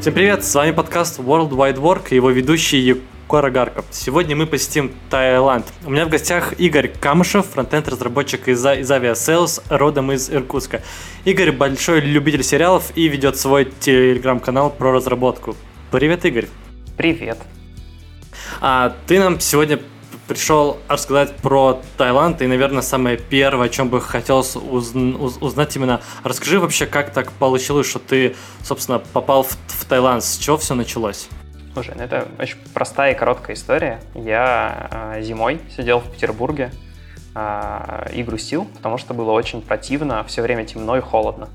Всем привет, с вами подкаст World Wide Work и его ведущий Егор Агарков. Сегодня мы посетим Таиланд. У меня в гостях Игорь Камышев, фронтенд-разработчик из, из Aviasales, родом из Иркутска. Игорь большой любитель сериалов и ведет свой телеграм-канал про разработку. Привет, Игорь. Привет. А ты нам сегодня пришел рассказать про Таиланд, и, наверное, самое первое, о чем бы хотелось узнать именно, расскажи вообще, как так получилось, что ты, собственно, попал в, в Таиланд, с чего все началось? Слушай, ну это очень простая и короткая история. Я э, зимой сидел в Петербурге э, и грустил, потому что было очень противно, все время темно и холодно.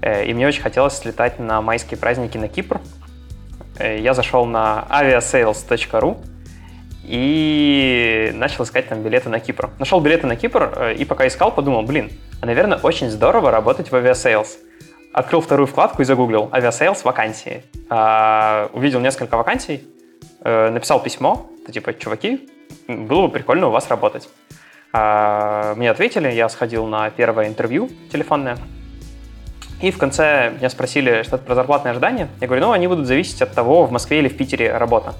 Э, и мне очень хотелось слетать на майские праздники на Кипр. Э, я зашел на aviasales.ru, и начал искать там билеты на Кипр. Нашел билеты на Кипр, э, и пока искал, подумал, блин, а, наверное, очень здорово работать в Aviasales. Открыл вторую вкладку и загуглил Aviasales вакансии. А, увидел несколько вакансий, а, написал письмо, типа, чуваки, было бы прикольно у вас работать. А, мне ответили, я сходил на первое интервью телефонное, и в конце меня спросили что-то про зарплатные ожидания. Я говорю, ну, они будут зависеть от того, в Москве или в Питере работа.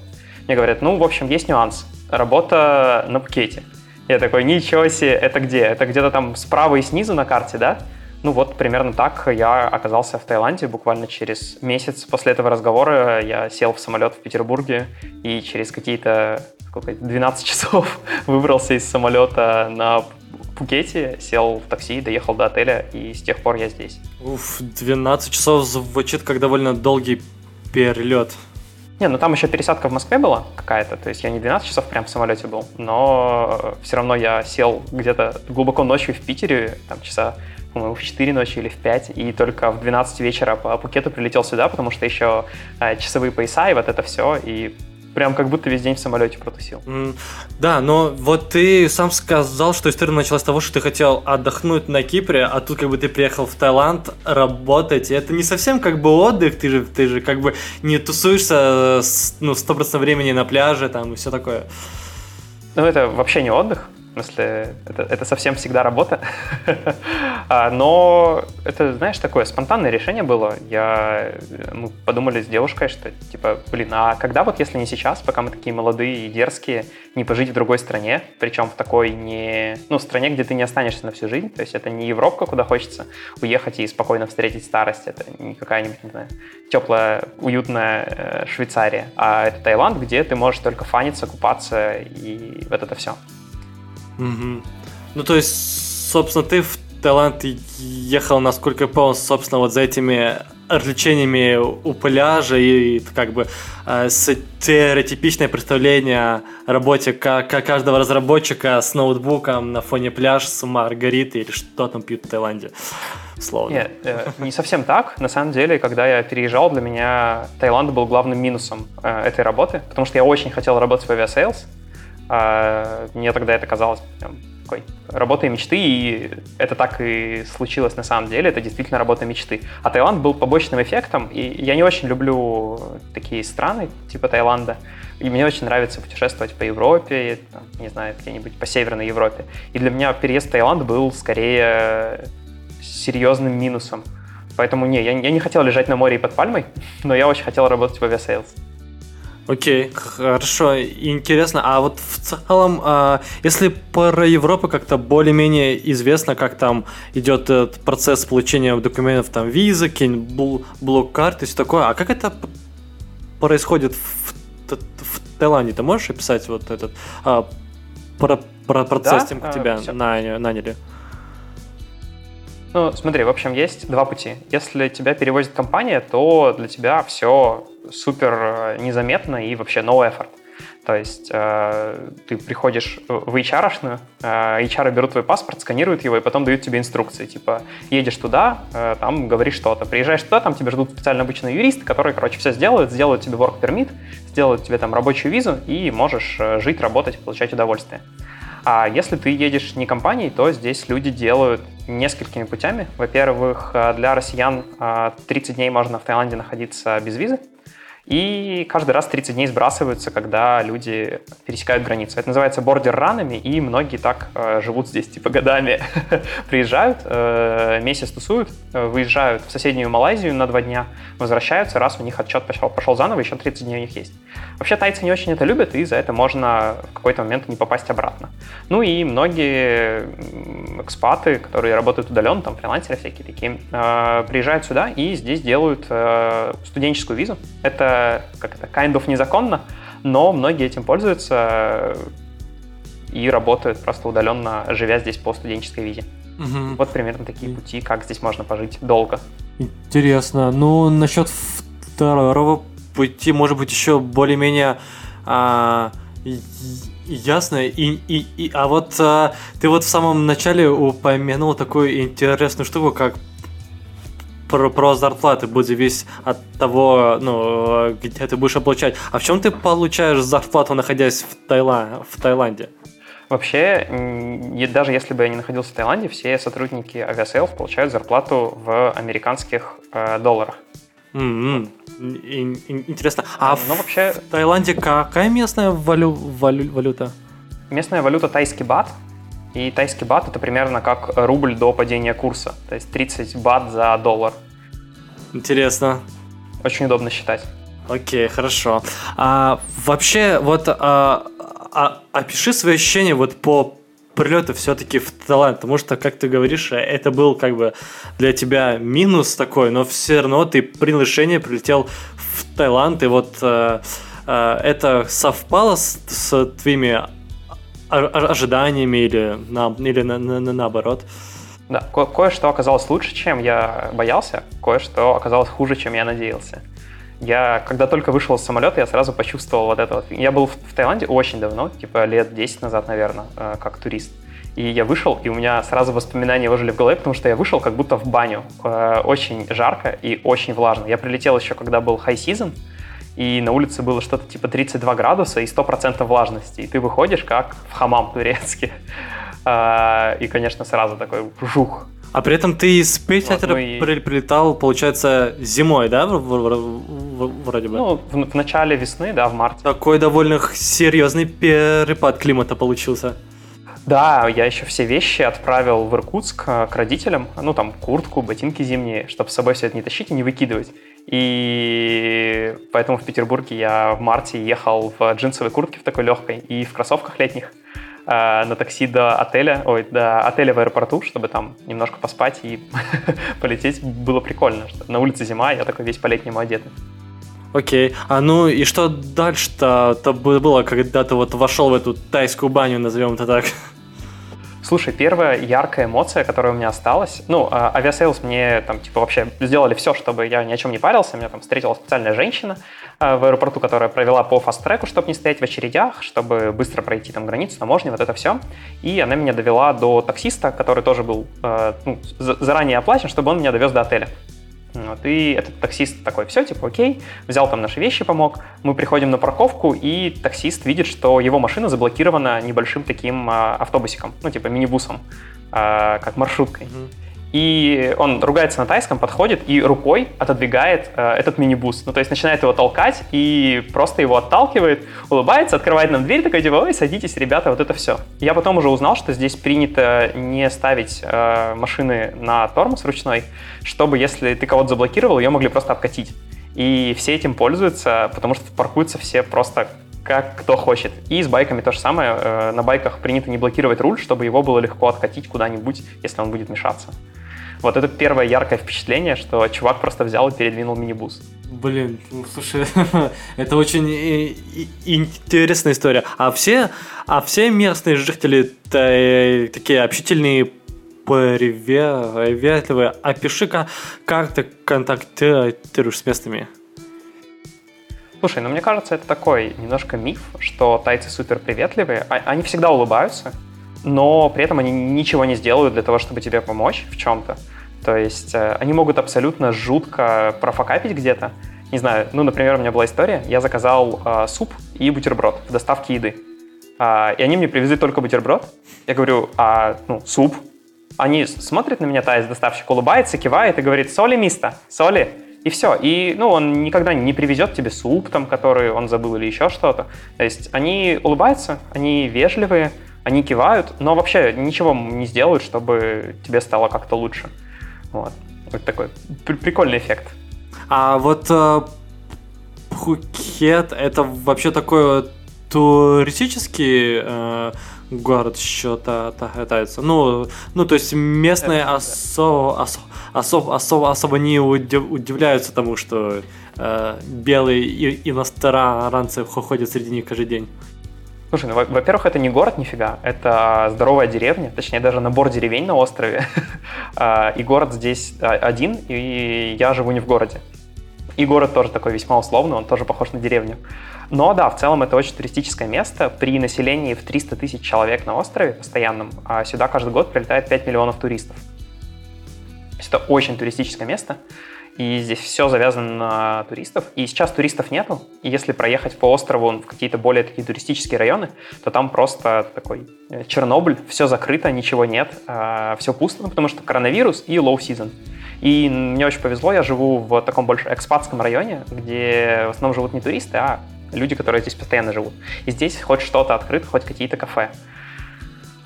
Мне говорят, ну, в общем, есть нюанс. Работа на Пхукете. Я такой, ничего себе, это где? Это где-то там справа и снизу на карте, да? Ну вот, примерно так я оказался в Таиланде. Буквально через месяц после этого разговора я сел в самолет в Петербурге и через какие-то сколько, 12 часов выбрался из самолета на Пукете, сел в такси, доехал до отеля, и с тех пор я здесь. Уф, 12 часов звучит как довольно долгий перелет. Не, ну там еще пересадка в Москве была какая-то, то есть я не 12 часов прям в самолете был, но все равно я сел где-то глубоко ночью в Питере, там часа, по-моему, в 4 ночи или в 5, и только в 12 вечера по Пукету прилетел сюда, потому что еще э, часовые пояса и вот это все, и прям как будто весь день в самолете протусил. Mm, да, но вот ты сам сказал, что история началась с того, что ты хотел отдохнуть на Кипре, а тут как бы ты приехал в Таиланд работать. И это не совсем как бы отдых, ты же, ты же как бы не тусуешься ну, сто процентов времени на пляже там и все такое. Ну, это вообще не отдых. В смысле, это, это совсем всегда работа. А, но это, знаешь, такое спонтанное решение было. Я, мы подумали с девушкой, что, типа, блин, а когда вот, если не сейчас, пока мы такие молодые и дерзкие, не пожить в другой стране, причем в такой не... Ну, стране, где ты не останешься на всю жизнь, то есть это не Европа, куда хочется уехать и спокойно встретить старость, это не какая-нибудь, не знаю, теплая, уютная э, Швейцария, а это Таиланд, где ты можешь только фаниться, купаться и вот это все. Угу. Ну, то есть, собственно, ты в Таиланд ехал, насколько я понял, собственно, вот за этими развлечениями у пляжа и, как бы э, стереотипичное представление о работе как каждого разработчика с ноутбуком на фоне пляж с Маргаритой или что там пьют в Таиланде. Словно. Нет, э, не совсем так. На самом деле, когда я переезжал, для меня Таиланд был главным минусом э, этой работы, потому что я очень хотел работать в Aviasales, а мне тогда это казалось прям, такой работой мечты, и это так и случилось на самом деле, это действительно работа мечты. А Таиланд был побочным эффектом, и я не очень люблю такие страны, типа Таиланда, и мне очень нравится путешествовать по Европе, там, не знаю, где-нибудь по Северной Европе. И для меня переезд в Таиланд был скорее серьезным минусом. Поэтому не, я, я не хотел лежать на море и под пальмой, но я очень хотел работать в Aviasales. Окей, хорошо, интересно. А вот в целом, а, если про Европу как-то более-менее известно, как там идет этот процесс получения документов, там виза, какие-нибудь blue-карты, и все такое, а как это происходит в, в Таиланде? Ты можешь описать вот этот а, про, про процесс, да? тем, как а, тебя все. наняли? Ну, смотри, в общем, есть два пути. Если тебя перевозит компания, то для тебя все супер э, незаметно и вообще no effort. То есть э, ты приходишь в HR-шную, э, HR берут твой паспорт, сканируют его и потом дают тебе инструкции. Типа, едешь туда, э, там говоришь что-то. Приезжаешь туда, там тебя ждут специально обычные юристы, которые, короче, все сделают, сделают тебе work permit, сделают тебе там рабочую визу и можешь э, жить, работать, получать удовольствие. А если ты едешь не компанией, то здесь люди делают несколькими путями. Во-первых, э, для россиян 30 э, дней можно в Таиланде находиться без визы. И каждый раз 30 дней сбрасываются, когда люди пересекают границу. Это называется бордер-ранами, и многие так э, живут здесь, типа, годами. Приезжают, э, месяц тусуют, э, выезжают в соседнюю Малайзию на два дня, возвращаются, раз у них отчет пошел, пошел заново, еще 30 дней у них есть. Вообще тайцы не очень это любят, и за это можно в какой-то момент не попасть обратно. Ну и многие экспаты, которые работают удаленно, там фрилансеры всякие такие, э, приезжают сюда и здесь делают э, студенческую визу. Это как это, kind of незаконно, но многие этим пользуются и работают просто удаленно, живя здесь по студенческой визе. Угу. Вот примерно такие пути, как здесь можно пожить долго. Интересно. Ну, насчет второго пути, может быть, еще более-менее а, ясно. И, и, и, а вот а, ты вот в самом начале упомянул такую интересную штуку, как про, про зарплаты будет зависеть от того, ну, где ты будешь получать. А в чем ты получаешь зарплату, находясь в, Таиланд, в Таиланде? Вообще, даже если бы я не находился в Таиланде, все сотрудники Aviasales получают зарплату в американских э, долларах. Mm-hmm. Интересно. А ну, в вообще... в Таиланде какая местная валю... Валю... валюта? Местная валюта тайский бат. И тайский бат это примерно как рубль до падения курса. То есть 30 бат за доллар. Интересно. Очень удобно считать. Окей, хорошо. А, вообще, вот а, а, опиши свои ощущения вот по прилету все-таки в Таиланд, потому что, как ты говоришь, это был как бы для тебя минус такой, но все равно ты принял решение, прилетел в Таиланд, и вот э, э, это совпало с, с твоими ожиданиями или, на, или на, на, на, наоборот? Да, ко- кое-что оказалось лучше, чем я боялся, кое-что оказалось хуже, чем я надеялся. Я, когда только вышел из самолета, я сразу почувствовал вот это вот. Я был в, в Таиланде очень давно, типа лет 10 назад, наверное, э, как турист. И я вышел, и у меня сразу воспоминания выжили в голове, потому что я вышел как будто в баню. Э, очень жарко и очень влажно. Я прилетел еще, когда был high season, и на улице было что-то типа 32 градуса и 100% влажности. И ты выходишь как в хамам турецкий. А, и, конечно, сразу такой жух. А при этом ты из Питера вот, ну и... прилетал, получается, зимой, да, вроде бы? Ну, в, в начале весны, да, в марте. Такой довольно серьезный перепад климата получился. Да, я еще все вещи отправил в Иркутск э, к родителям, ну там куртку, ботинки зимние, чтобы с собой все это не тащить и не выкидывать. И поэтому в Петербурге я в марте ехал в джинсовой куртке в такой легкой и в кроссовках летних э, на такси до отеля, ой, до отеля в аэропорту, чтобы там немножко поспать и полететь. Было прикольно, что на улице зима, я такой весь по-летнему одетый. Окей. А ну и что дальше-то то было, когда ты вот вошел в эту тайскую баню, назовем это так? Слушай, первая яркая эмоция, которая у меня осталась, ну, а, Aviasales мне там, типа, вообще сделали все, чтобы я ни о чем не парился. Меня там встретила специальная женщина а, в аэропорту, которая провела по fast-track у, чтобы не стоять в очередях, чтобы быстро пройти там границу, таможни, вот это все. И она меня довела до таксиста, который тоже был э, ну, заранее оплачен, чтобы он меня довез до отеля. Вот, и этот таксист такой, все, типа, окей, взял там наши вещи, помог. Мы приходим на парковку, и таксист видит, что его машина заблокирована небольшим таким а, автобусиком, ну, типа, минибусом, а, как маршруткой. Mm-hmm. И он ругается на тайском, подходит и рукой отодвигает э, этот минибус. Ну, то есть начинает его толкать и просто его отталкивает, улыбается, открывает нам дверь, такой типа, ой, садитесь, ребята, вот это все. Я потом уже узнал, что здесь принято не ставить э, машины на тормоз ручной, чтобы, если ты кого-то заблокировал, ее могли просто откатить. И все этим пользуются, потому что паркуются все просто как кто хочет. И с байками то же самое. Э, на байках принято не блокировать руль, чтобы его было легко откатить куда-нибудь, если он будет мешаться. Вот это первое яркое впечатление, что чувак просто взял и передвинул минибус. Блин, ну, слушай, это очень интересная история. А все, а все местные жители такие общительные, приветливые. Опиши, как, как ты контактируешь с местными. Слушай, ну мне кажется, это такой немножко миф, что тайцы супер приветливые. А, они всегда улыбаются, но при этом они ничего не сделают для того, чтобы тебе помочь в чем-то. То есть э, они могут абсолютно жутко профокапить где-то. Не знаю, ну, например, у меня была история, я заказал э, суп и бутерброд в доставке еды. А, и они мне привезли только бутерброд. Я говорю, а, ну, суп. Они смотрят на меня, тайс доставщик улыбается, кивает и говорит, соли, миста, соли. И все. И, ну, он никогда не привезет тебе суп, там, который он забыл или еще что-то. То есть они улыбаются, они вежливые, они кивают, но вообще ничего не сделают, чтобы тебе стало как-то лучше. Вот. Вот такой прикольный эффект. А вот э, Пхукет это вообще такой туристический э, город считается. Ну, ну, то есть местные это, особо, особо, особо, особо, особо не удивляются тому, что э, белые иностранцы ходят среди них каждый день. Слушай, ну, во-первых, это не город нифига, это здоровая деревня, точнее, даже набор деревень на острове. А, и город здесь а, один, и я живу не в городе. И город тоже такой весьма условный, он тоже похож на деревню. Но да, в целом это очень туристическое место. При населении в 300 тысяч человек на острове постоянном, а сюда каждый год прилетает 5 миллионов туристов. Это очень туристическое место и здесь все завязано на туристов. И сейчас туристов нету, и если проехать по острову в какие-то более такие туристические районы, то там просто такой э, Чернобыль, все закрыто, ничего нет, а, все пусто, ну, потому что коронавирус и low season. И мне очень повезло, я живу в таком больше экспатском районе, где в основном живут не туристы, а люди, которые здесь постоянно живут. И здесь хоть что-то открыто, хоть какие-то кафе.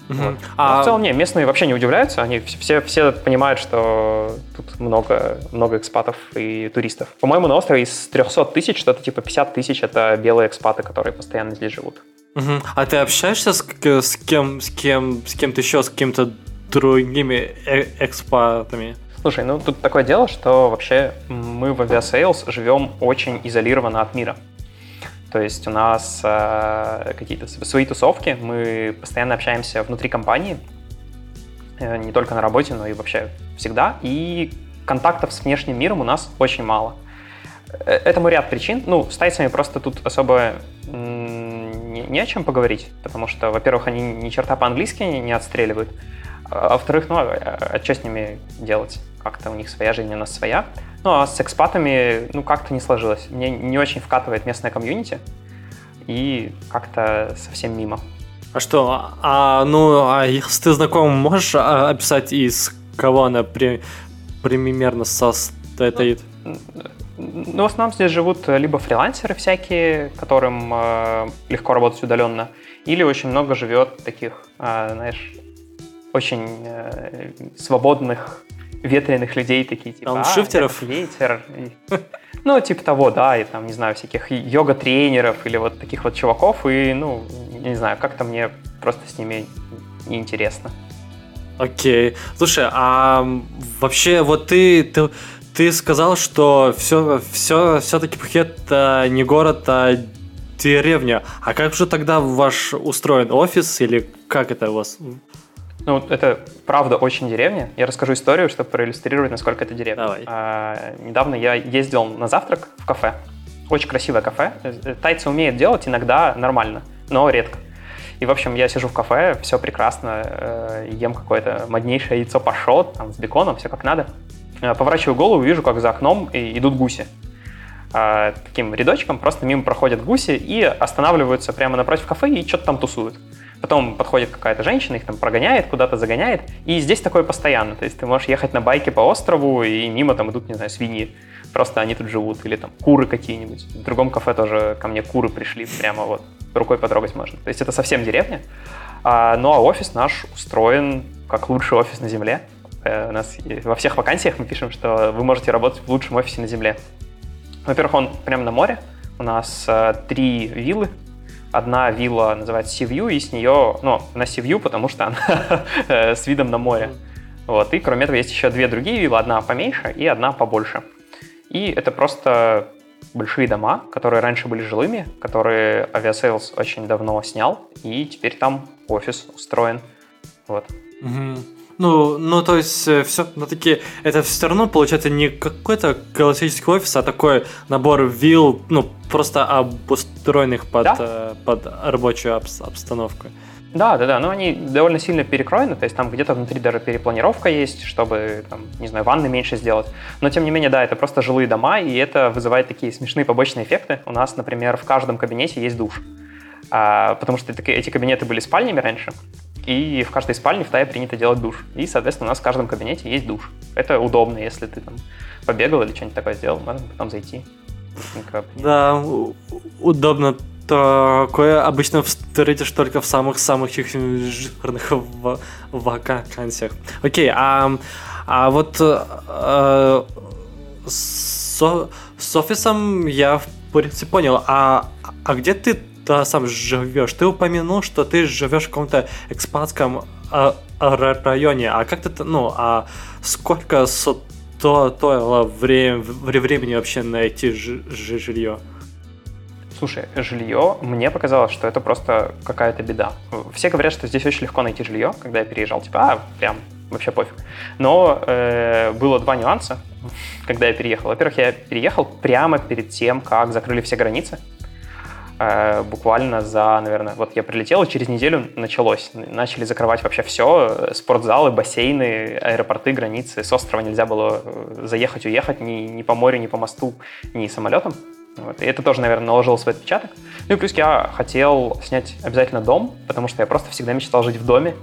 Угу. Вот. А... Но в целом, не, местные вообще не удивляются, они все, все понимают, что тут много, много экспатов и туристов. По-моему, на острове из 300 тысяч, что-то типа 50 тысяч — это белые экспаты, которые постоянно здесь живут. Угу. А ты общаешься с, с кем, с кем, с кем-то еще, с кем-то другими э экспатами? Слушай, ну тут такое дело, что вообще мы в Aviasales живем очень изолированно от мира. То есть у нас э, какие-то свои тусовки, мы постоянно общаемся внутри компании, э, не только на работе, но и вообще всегда. И контактов с внешним миром у нас очень мало. Э, этому ряд причин. Ну, с тайцами просто тут особо не, не о чем поговорить, потому что, во-первых, они ни черта по-английски не отстреливают, а во-вторых, ну, а, а что с ними делать? Как-то у них своя жизнь, у нас своя. Ну, а с экспатами, ну, как-то не сложилось. Мне не очень вкатывает местная комьюнити, и как-то совсем мимо. А что, а, ну, а если ты знаком, можешь а, описать, из кого она при, примерно состоит? Ну, ну, в основном здесь живут либо фрилансеры всякие, которым э, легко работать удаленно, или очень много живет таких, э, знаешь, очень э, свободных ветреных людей такие, типа, Дауншифтеров? А, ветер. Ну, типа того, да, и там, не знаю, всяких йога-тренеров или вот таких вот чуваков, и, ну, не знаю, как-то мне просто с ними неинтересно. Окей. Слушай, а вообще вот ты, ты, ты сказал, что все, все, все-таки Пхукет не город, а деревня. А как же тогда ваш устроен офис или как это у вас? Ну, это правда очень деревня. Я расскажу историю, чтобы проиллюстрировать, насколько это деревня. Давай. А, недавно я ездил на завтрак в кафе. Очень красивое кафе. Тайцы умеют делать иногда нормально, но редко. И, в общем, я сижу в кафе, все прекрасно, э, ем какое-то моднейшее яйцо пашот, там, с беконом, все как надо. Э, поворачиваю голову, вижу, как за окном идут гуси. Э, таким рядочком просто мимо проходят гуси и останавливаются прямо напротив кафе и что-то там тусуют. Потом подходит какая-то женщина, их там прогоняет, куда-то загоняет. И здесь такое постоянно. То есть ты можешь ехать на байке по острову, и мимо там идут, не знаю, свиньи. Просто они тут живут. Или там куры какие-нибудь. В другом кафе тоже ко мне куры пришли прямо вот. Рукой потрогать можно. То есть это совсем деревня. А, ну а офис наш устроен как лучший офис на Земле. Э, у нас во всех вакансиях мы пишем, что вы можете работать в лучшем офисе на Земле. Во-первых, он прямо на море. У нас э, три виллы одна вилла называется Сивью, и с нее, ну, на Сивью, потому что она э, с видом на море. Вот, и кроме этого есть еще две другие виллы, одна поменьше и одна побольше. И это просто большие дома, которые раньше были жилыми, которые Aviasales очень давно снял, и теперь там офис устроен. Вот. Угу. Ну, ну, то есть, э, все, ну, это все равно получается не какой-то классический офис, а такой набор вилл, ну, просто обустроенных под, да? э, под рабочую обстановку. Да, да, да, но они довольно сильно перекроены, то есть там где-то внутри даже перепланировка есть, чтобы, там, не знаю, ванны меньше сделать. Но тем не менее, да, это просто жилые дома, и это вызывает такие смешные побочные эффекты. У нас, например, в каждом кабинете есть душ, а, потому что эти кабинеты были спальнями раньше, и в каждой спальне в Тае принято делать душ. И, соответственно, у нас в каждом кабинете есть душ. Это удобно, если ты там побегал или что-нибудь такое сделал, можно потом зайти. Да, удобно такое обычно встретишь только в самых-самых жирных вакансиях. Окей, а, а вот э, с, с офисом я в принципе понял, а, а где ты да, сам живешь? Ты упомянул, что ты живешь в каком-то экспатском а, районе, а как ты, ну, а сколько стоило время, времени вообще найти жилье? Слушай, жилье, мне показалось, что это просто какая-то беда. Все говорят, что здесь очень легко найти жилье, когда я переезжал, типа, а, прям вообще пофиг. Но э, было два нюанса, когда я переехал. Во-первых, я переехал прямо перед тем, как закрыли все границы. Э, буквально за, наверное, вот я прилетел, и через неделю началось. Начали закрывать вообще все, спортзалы, бассейны, аэропорты, границы. С острова нельзя было э, заехать, уехать ни, ни по морю, ни по мосту, ни самолетом. Вот. И это тоже, наверное, наложило свой отпечаток. Ну и плюс я хотел снять обязательно дом, потому что я просто всегда мечтал жить в доме.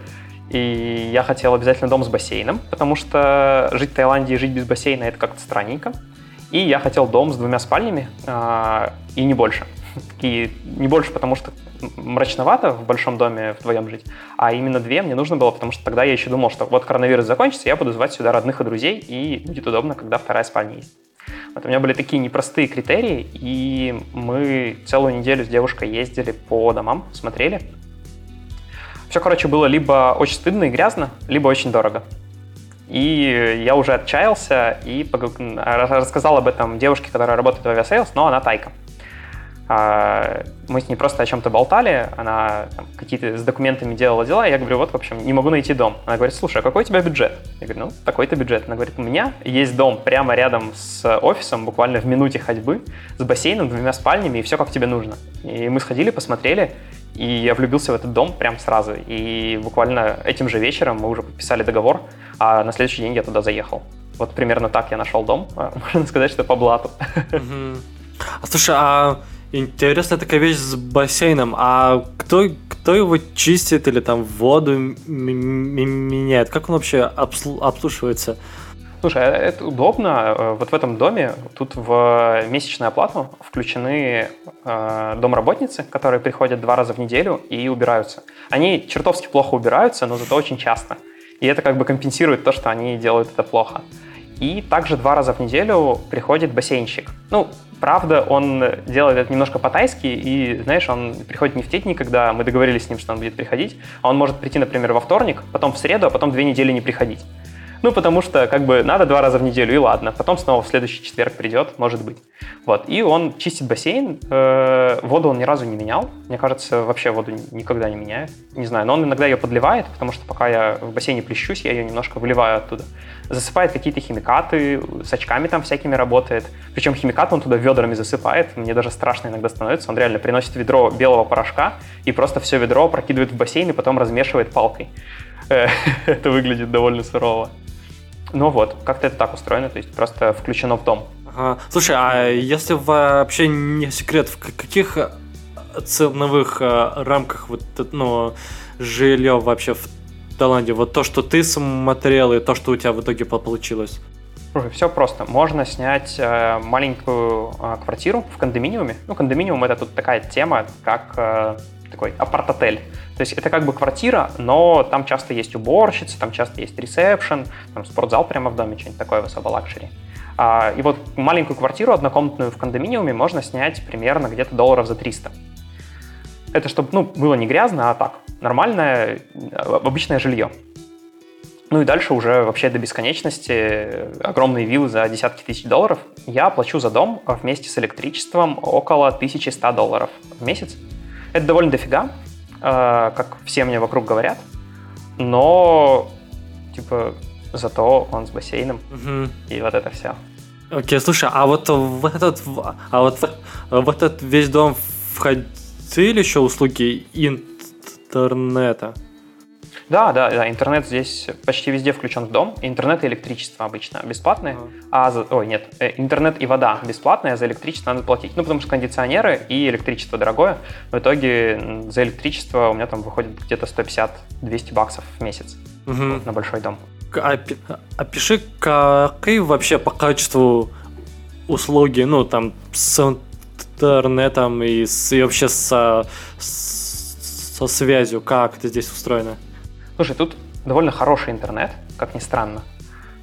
И я хотел обязательно дом с бассейном, потому что жить в Таиланде и жить без бассейна это как-то странненько. И я хотел дом с двумя спальнями э, и не больше. И не больше, потому что мрачновато в большом доме вдвоем жить, а именно две мне нужно было, потому что тогда я еще думал, что вот коронавирус закончится, я буду звать сюда родных и друзей, и будет удобно, когда вторая спальня есть. Вот у меня были такие непростые критерии, и мы целую неделю с девушкой ездили по домам, смотрели. Все, короче, было либо очень стыдно и грязно, либо очень дорого. И я уже отчаялся и рассказал об этом девушке, которая работает в Aviasales, но она тайка. А, мы с ней просто о чем-то болтали, она какие-то с документами делала дела, я говорю, вот, в общем, не могу найти дом. Она говорит, слушай, а какой у тебя бюджет? Я говорю, ну, такой-то бюджет. Она говорит, у меня есть дом прямо рядом с офисом, буквально в минуте ходьбы, с бассейном, двумя спальнями, и все как тебе нужно. И мы сходили, посмотрели, и я влюбился в этот дом прям сразу. И буквально этим же вечером мы уже подписали договор, а на следующий день я туда заехал. Вот примерно так я нашел дом. Можно сказать, что по блату. А слушай, а Интересная такая вещь с бассейном. А кто, кто его чистит или там воду меняет? Как он вообще обслуживается? Слушай, а это удобно. Э, вот в этом доме тут в месячную оплату включены э, домработницы, которые приходят два раза в неделю и убираются. Они чертовски плохо убираются, но зато очень часто. И это как бы компенсирует то, что они делают это плохо. И также два раза в неделю приходит бассейнщик. Ну, правда, он делает это немножко по-тайски, и, знаешь, он приходит не в те дни, когда мы договорились с ним, что он будет приходить, а он может прийти, например, во вторник, потом в среду, а потом две недели не приходить. Ну, потому что, как бы, надо два раза в неделю, и ладно. Потом снова в следующий четверг придет, может быть. Вот. И он чистит бассейн. Э, воду он ни разу не менял. Мне кажется, вообще воду никогда не меняет. Не знаю, но он иногда ее подливает, потому что пока я в бассейне плещусь, я ее немножко выливаю оттуда. Засыпает какие-то химикаты, с очками там всякими работает. Причем химикаты он туда ведрами засыпает. Мне даже страшно иногда становится. Он реально приносит ведро белого порошка и просто все ведро прокидывает в бассейн и потом размешивает палкой. Э, это выглядит довольно сурово. Ну вот, как-то это так устроено, то есть просто включено в дом. Ага. Слушай, а если вообще не секрет, в каких э, ценовых э, рамках вот ну, жилье вообще в Таиланде? Вот то, что ты смотрел, и то, что у тебя в итоге получилось? Слушай, все просто. Можно снять э, маленькую э, квартиру в кондоминиуме. Ну, кондоминиум это тут такая тема, как э, такой апарт-отель. То есть это как бы квартира, но там часто есть уборщица, там часто есть ресепшн, там спортзал прямо в доме, что-нибудь такое в особо luxury. А, и вот маленькую квартиру однокомнатную в кондоминиуме можно снять примерно где-то долларов за 300. Это чтобы ну, было не грязно, а так, нормальное, обычное жилье. Ну и дальше уже вообще до бесконечности огромные виллы за десятки тысяч долларов. Я плачу за дом вместе с электричеством около 1100 долларов в месяц. Это довольно дофига, э, как все мне вокруг говорят, но, типа, зато он с бассейном, угу. и вот это все. Окей, слушай, а вот в этот, а вот в этот весь дом входили еще услуги интернета? Да, да, да, интернет здесь почти везде включен в дом. Интернет и электричество обычно бесплатные, uh-huh. а за... ой, нет, э, интернет и вода бесплатные, а за электричество надо платить. Ну, потому что кондиционеры и электричество дорогое. В итоге за электричество у меня там выходит где-то 150-200 баксов в месяц uh-huh. на большой дом. Опиши, какие вообще по качеству услуги, ну, там, с интернетом и, с, и вообще со, со связью, как это здесь устроено? Слушай, тут довольно хороший интернет, как ни странно.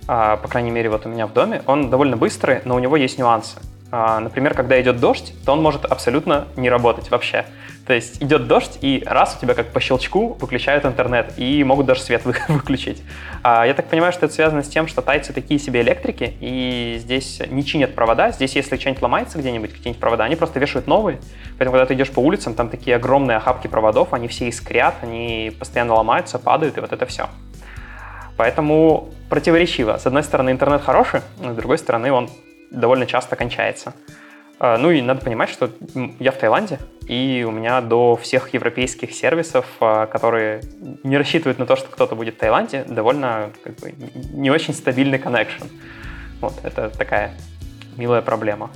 А, по крайней мере, вот у меня в доме. Он довольно быстрый, но у него есть нюансы. А, например, когда идет дождь, то он может абсолютно не работать вообще. То есть идет дождь, и раз у тебя как по щелчку выключают интернет, и могут даже свет выключить. А, я так понимаю, что это связано с тем, что тайцы такие себе электрики, и здесь не чинят провода. Здесь, если что-нибудь ломается где-нибудь, какие-нибудь провода, они просто вешают новые. Поэтому, когда ты идешь по улицам, там такие огромные охапки проводов, они все искрят, они постоянно ломаются, падают, и вот это все. Поэтому противоречиво. С одной стороны, интернет хороший, с другой стороны, он довольно часто кончается. А, ну и надо понимать, что я в Таиланде, и у меня до всех европейских сервисов, а, которые не рассчитывают на то, что кто-то будет в Таиланде, довольно как бы, не очень стабильный connection. Вот, это такая милая проблема.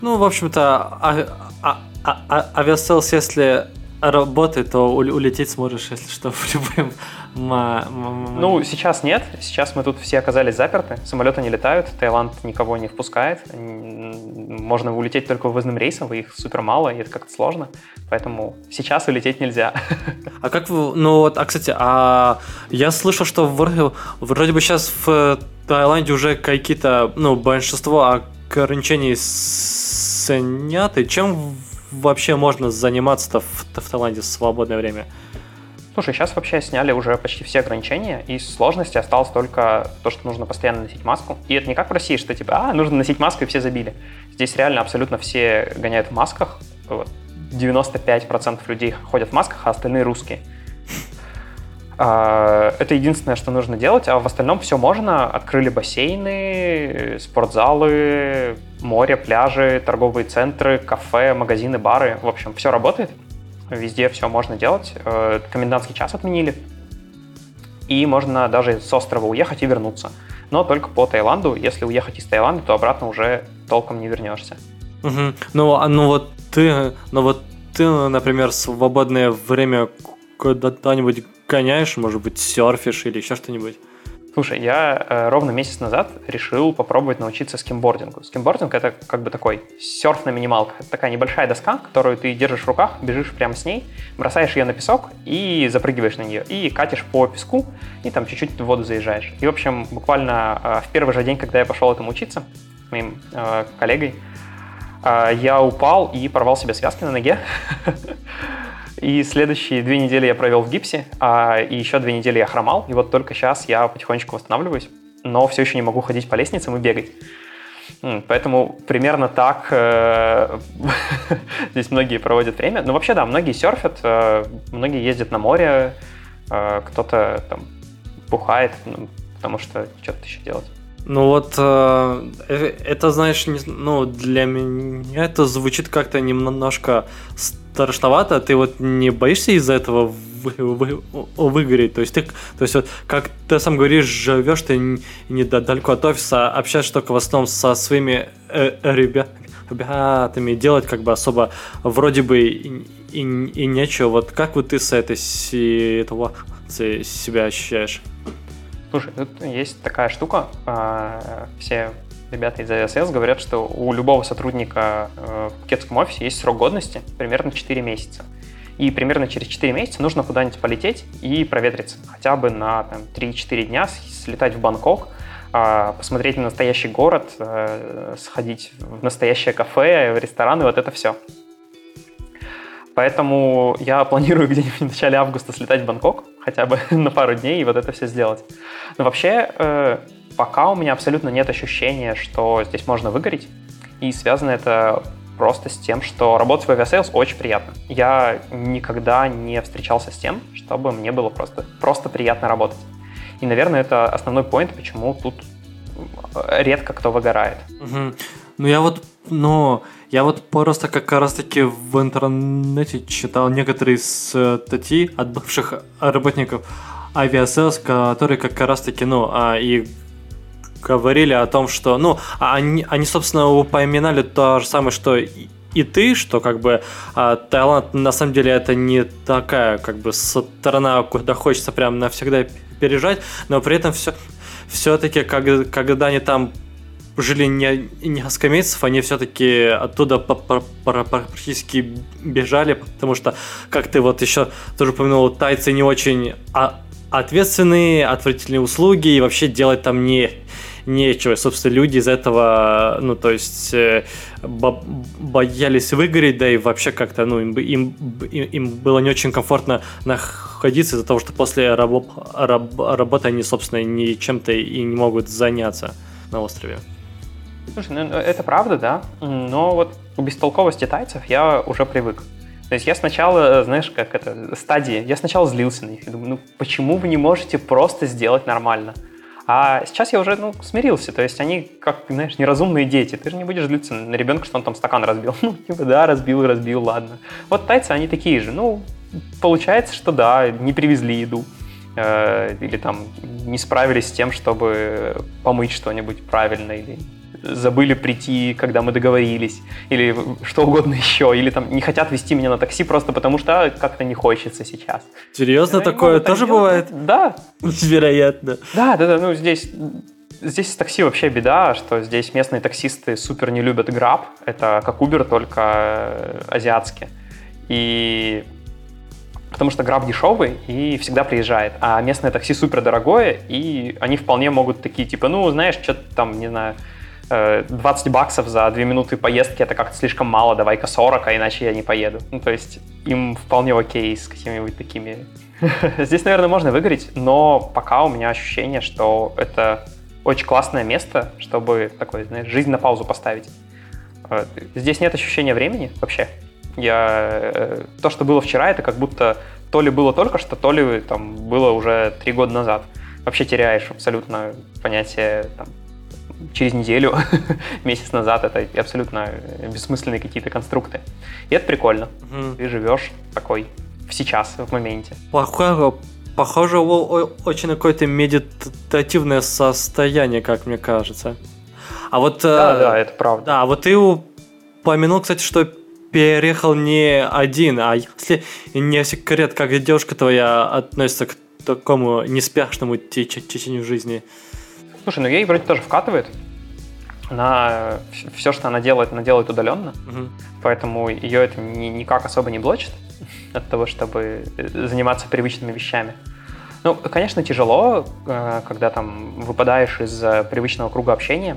Ну, в общем-то, а, а, а, а, Aviasales, если работает, то улететь сможешь, если что, в любом ну, сейчас нет. Сейчас мы тут все оказались заперты. Самолеты не летают, Таиланд никого не впускает. Можно улететь только вывозным рейсом, их супер мало, и это как-то сложно. Поэтому сейчас улететь нельзя. А как вы... Ну вот, а, кстати, а я слышал, что вроде, вроде бы сейчас в Таиланде уже какие-то, ну, большинство ограничений сняты. Чем вообще можно заниматься-то в, в Таиланде в свободное время? Слушай, сейчас вообще сняли уже почти все ограничения, и сложности осталось только то, что нужно постоянно носить маску. И это не как в России, что типа, а, нужно носить маску, и все забили. Здесь реально абсолютно все гоняют в масках. 95% людей ходят в масках, а остальные русские. А, это единственное, что нужно делать, а в остальном все можно. Открыли бассейны, спортзалы, море, пляжи, торговые центры, кафе, магазины, бары. В общем, все работает везде все можно делать. Э, комендантский час отменили, и можно даже с острова уехать и вернуться. Но только по Таиланду. Если уехать из Таиланда, то обратно уже толком не вернешься. Угу. Ну, а ну вот ты, ну вот ты, например, свободное время куда-нибудь гоняешь, может быть, серфишь или еще что-нибудь? Слушай, я э, ровно месяц назад решил попробовать научиться скимбордингу. Скимбординг — это как бы такой серф на минималках. Это такая небольшая доска, которую ты держишь в руках, бежишь прямо с ней, бросаешь ее на песок и запрыгиваешь на нее. И катишь по песку, и там чуть-чуть в воду заезжаешь. И, в общем, буквально э, в первый же день, когда я пошел этому учиться, моим э, коллегой, э, я упал и порвал себе связки на ноге. И следующие две недели я провел в гипсе, а и еще две недели я хромал. И вот только сейчас я потихонечку восстанавливаюсь, но все еще не могу ходить по лестницам и бегать. Поэтому примерно так э, здесь многие проводят время. Ну, вообще, да, многие серфят, э, многие ездят на море, э, кто-то там бухает, ну, потому что что-то еще делать. Ну вот, э, это, знаешь, не, ну, для меня это звучит как-то немножко страшновато. Ты вот не боишься из-за этого вы, вы, выгореть? То есть ты, то есть вот, как ты сам говоришь, живешь ты недалеко от офиса, общаешься только в основном со своими э, ребят, ребятами, делать как бы особо вроде бы и, и, и нечего. Вот как вот ты с этой ситуацией себя ощущаешь? Слушай, тут есть такая штука, а, все ребята из AWS говорят, что у любого сотрудника э, в пакетском офисе есть срок годности примерно 4 месяца. И примерно через 4 месяца нужно куда-нибудь полететь и проветриться. Хотя бы на там, 3-4 дня слетать в Бангкок, а, посмотреть на настоящий город, э, сходить в настоящее кафе, в рестораны, вот это все. Поэтому я планирую где-нибудь в начале августа слетать в Бангкок, хотя бы на пару дней, и вот это все сделать. Но вообще, э, пока у меня абсолютно нет ощущения, что здесь можно выгореть, и связано это просто с тем, что работать в Aviasales очень приятно. Я никогда не встречался с тем, чтобы мне было просто, просто приятно работать. И, наверное, это основной point, почему тут редко кто выгорает. Угу. Ну, я вот, но я вот просто как раз таки в интернете читал некоторые статьи от бывших работников Aviasales, которые как раз таки, ну, а, и говорили о том, что, ну, они, они, собственно, упоминали то же самое, что и ты, что как бы а, Таиланд на самом деле это не такая как бы страна, куда хочется прям навсегда переезжать, но при этом все все-таки, когда, когда они там жили не, несколько месяцев, они все-таки оттуда практически бежали, потому что, как ты вот еще тоже упомянул, тайцы не очень а, ответственные, отвратительные услуги, и вообще делать там не нечего. Собственно, люди из этого, ну, то есть, э, боялись выгореть, да и вообще как-то, ну, им, им, им было не очень комфортно находиться из-за того, что после рабо раб работы они, собственно, ни чем-то и не могут заняться на острове. Слушай, ну, это правда, да, но вот к бестолковости тайцев я уже привык. То есть я сначала, знаешь, как это, стадии, я сначала злился на них и думаю, ну почему вы не можете просто сделать нормально? А сейчас я уже ну, смирился. То есть они, как, знаешь, неразумные дети. Ты же не будешь злиться на ребенка, что он там стакан разбил. Ну, типа, да, разбил, разбил, ладно. Вот тайцы, они такие же. Ну, получается, что да, не привезли еду. Э, или там не справились с тем, чтобы помыть что-нибудь правильно или забыли прийти, когда мы договорились, или что угодно еще, или там не хотят вести меня на такси просто потому, что как-то не хочется сейчас. Серьезно, Я такое тоже бывает? Да. Вероятно. Да, да, да, ну здесь Здесь с такси вообще беда, что здесь местные таксисты супер не любят Grab. Это как Uber, только э, азиатский. И потому что Grab дешевый и всегда приезжает, а местное такси супер дорогое, и они вполне могут такие, типа, ну, знаешь, что-то там, не знаю, 20 э, баксов за 2 минуты поездки это как-то слишком мало, давай-ка 40, а иначе я не поеду. Ну, то есть им вполне окей с какими-нибудь такими... Здесь, наверное, можно выиграть, но пока у меня ощущение, что это очень классное место, чтобы такой, знаешь, жизнь на паузу поставить. Э, здесь нет ощущения времени вообще. Я... Э, то, что было вчера, это как будто то ли было только что, то ли там было уже три года назад. Вообще теряешь абсолютно понятие там, через неделю, месяц назад, это абсолютно бессмысленные какие-то конструкты. И это прикольно. Угу. Ты живешь такой в сейчас, в моменте. Похоже, похоже очень на какое-то медитативное состояние, как мне кажется. А вот... Да, э, да, это правда. Да, вот ты упомянул, кстати, что переехал не один, а если не секрет, как девушка твоя относится к такому неспешному течению жизни? Слушай, ну ей вроде тоже вкатывает. Она все, что она делает, она делает удаленно, угу. поэтому ее это ни, никак особо не блочит от того, чтобы э, заниматься привычными вещами. Ну, конечно, тяжело, э, когда там выпадаешь из э, привычного круга общения,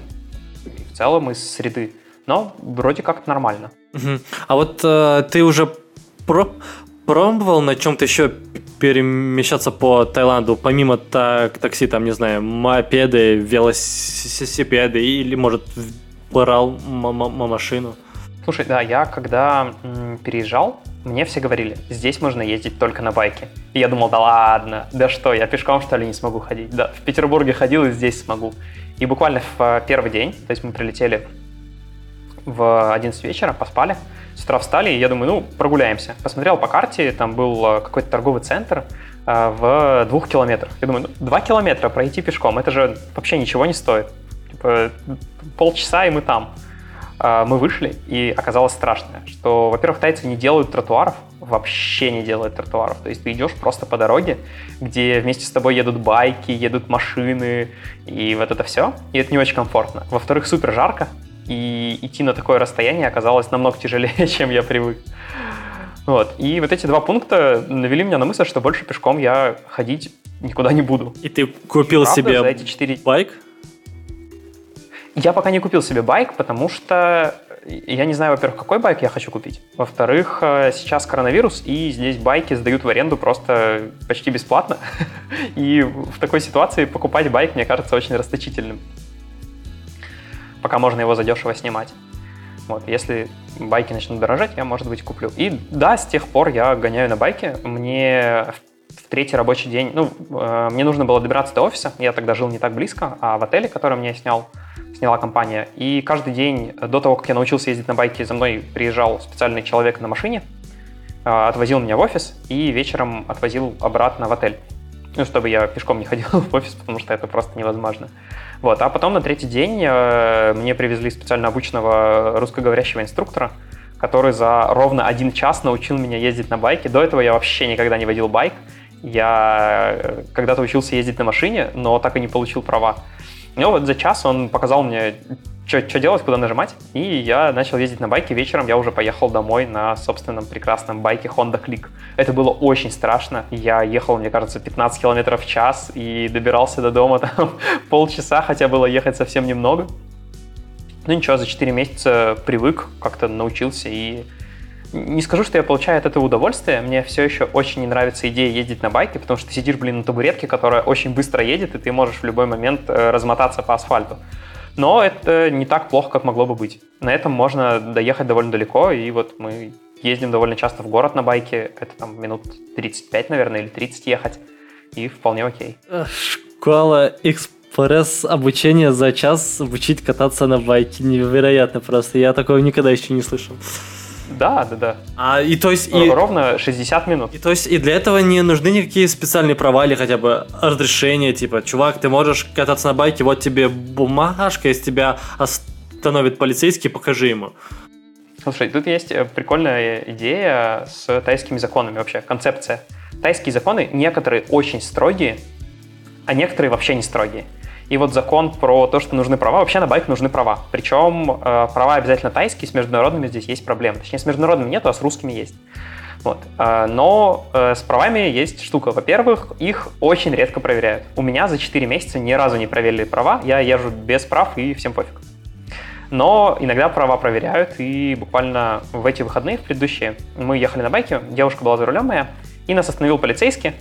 в целом из среды, но вроде как нормально. Угу. А вот э, ты уже про пробовал на чем-то еще перемещаться по Таиланду, помимо так, такси, там, не знаю, мопеды, велосипеды или, может, брал машину? Слушай, да, я когда м, переезжал, мне все говорили, здесь можно ездить только на байке. И я думал, да ладно, да что, я пешком что ли не смогу ходить? Да, в Петербурге ходил и здесь смогу. И буквально в э, первый день, то есть мы прилетели в 11 вечера, поспали, с утра встали, и я думаю, ну, прогуляемся. Посмотрел по карте, там был э, какой-то торговый центр э, в двух километрах. Я думаю, ну, два километра пройти пешком, это же вообще ничего не стоит. Типа, полчаса, и мы там. Э, мы вышли, и оказалось страшное, что, во-первых, тайцы не делают тротуаров, вообще не делают тротуаров. То есть ты идешь просто по дороге, где вместе с тобой едут байки, едут машины, и вот это все, и это не очень комфортно. Во-вторых, супер жарко, и идти на такое расстояние оказалось намного тяжелее, чем я привык. Вот. И вот эти два пункта навели меня на мысль, что больше пешком я ходить никуда не буду. И ты купил Правда, себе за эти 4... байк? Я пока не купил себе байк, потому что я не знаю, во-первых, какой байк я хочу купить. Во-вторых, э, сейчас коронавирус, и здесь байки сдают в аренду просто почти бесплатно. И в такой ситуации покупать байк, мне кажется, очень расточительным пока можно его задешево снимать. Вот, если байки начнут дорожать, я, может быть, куплю. И да, с тех пор я гоняю на байке. Мне в третий рабочий день, ну, э, мне нужно было добираться до офиса. Я тогда жил не так близко, а в отеле, который мне снял, сняла компания. И каждый день до того, как я научился ездить на байке, за мной приезжал специальный человек на машине, э, отвозил меня в офис и вечером отвозил обратно в отель. Ну, чтобы я пешком не ходил в офис, потому что это просто невозможно. Вот. А потом на третий день э, мне привезли специально обученного русскоговорящего инструктора, который за ровно один час научил меня ездить на байке. До этого я вообще никогда не водил байк. Я э, когда-то учился ездить на машине, но так и не получил права. Ну вот за час он показал мне, что делать, куда нажимать, и я начал ездить на байке. Вечером я уже поехал домой на собственном прекрасном байке Honda Click. Это было очень страшно. Я ехал, мне кажется, 15 километров в час и добирался до дома там полчаса, хотя было ехать совсем немного. Ну ничего, за 4 месяца привык, как-то научился и не скажу, что я получаю от этого удовольствие. Мне все еще очень не нравится идея ездить на байке, потому что ты сидишь, блин, на табуретке, которая очень быстро едет, и ты можешь в любой момент э, размотаться по асфальту. Но это не так плохо, как могло бы быть. На этом можно доехать довольно далеко, и вот мы ездим довольно часто в город на байке. Это там минут 35, наверное, или 30 ехать, и вполне окей. Школа экспресс обучение за час обучить кататься на байке. Невероятно просто. Я такого никогда еще не слышал. Да, да, да. А, и то есть... И, Ровно 60 минут. И то есть и для этого не нужны никакие специальные права или хотя бы разрешения, типа, чувак, ты можешь кататься на байке, вот тебе бумажка, если тебя остановит полицейский, покажи ему. Слушай, тут есть э, прикольная идея с тайскими законами вообще, концепция. Тайские законы некоторые очень строгие, а некоторые вообще не строгие. И вот закон про то, что нужны права, вообще на байк нужны права. Причем э, права обязательно тайские, с международными здесь есть проблемы. Точнее, с международными нету, а с русскими есть. Вот. Э, но э, с правами есть штука. Во-первых, их очень редко проверяют. У меня за 4 месяца ни разу не проверили права, я езжу без прав и всем пофиг. Но иногда права проверяют, и буквально в эти выходные, в предыдущие, мы ехали на байке, девушка была за рулем моя, и нас остановил полицейский,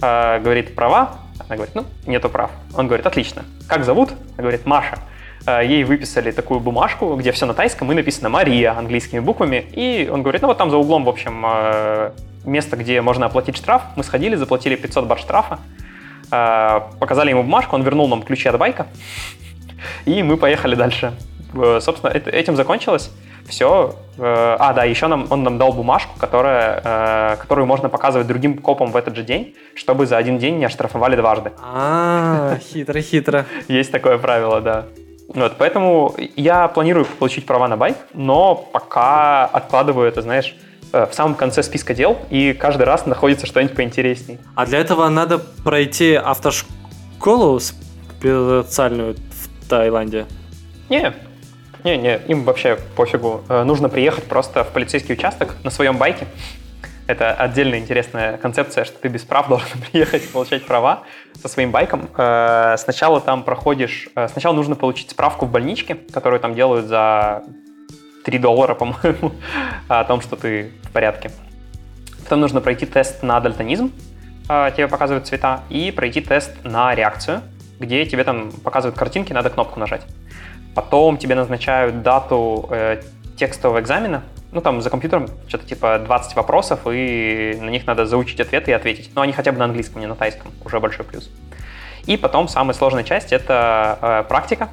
э, говорит, права, она говорит, ну, нету прав. Он говорит, отлично. Как зовут? Она говорит, Маша. Э, ей выписали такую бумажку, где все на тайском и написано «Мария» английскими буквами. И он говорит, ну вот там за углом, в общем, э, место, где можно оплатить штраф. Мы сходили, заплатили 500 бат штрафа. Э, показали ему бумажку, он вернул нам ключи от байка. И мы поехали дальше. Собственно, этим закончилось все. Э, а, да, еще нам, он нам дал бумажку, которая, э, которую можно показывать другим копам в этот же день, чтобы за один день не оштрафовали дважды. А, хитро-хитро. Есть такое правило, да. Вот, поэтому я планирую получить права на байк, но пока откладываю это, знаешь, э, в самом конце списка дел, и каждый раз находится что-нибудь поинтереснее. А для этого надо пройти автошколу специальную в Таиланде? Не, не-не, им вообще пофигу. Э, нужно приехать просто в полицейский участок на своем байке. Это отдельная интересная концепция, что ты без прав должен приехать и получать права со своим байком. Э, сначала там проходишь... Э, сначала нужно получить справку в больничке, которую там делают за 3 доллара, по-моему, о том, что ты в порядке. Потом нужно пройти тест на дальтонизм, тебе показывают цвета, и пройти тест на реакцию, где тебе там показывают картинки, надо кнопку нажать. Потом тебе назначают дату э, текстового экзамена. Ну, там за компьютером что-то типа 20 вопросов, и на них надо заучить ответы и ответить. Но они хотя бы на английском, не на тайском. Уже большой плюс. И потом самая сложная часть — это э, практика,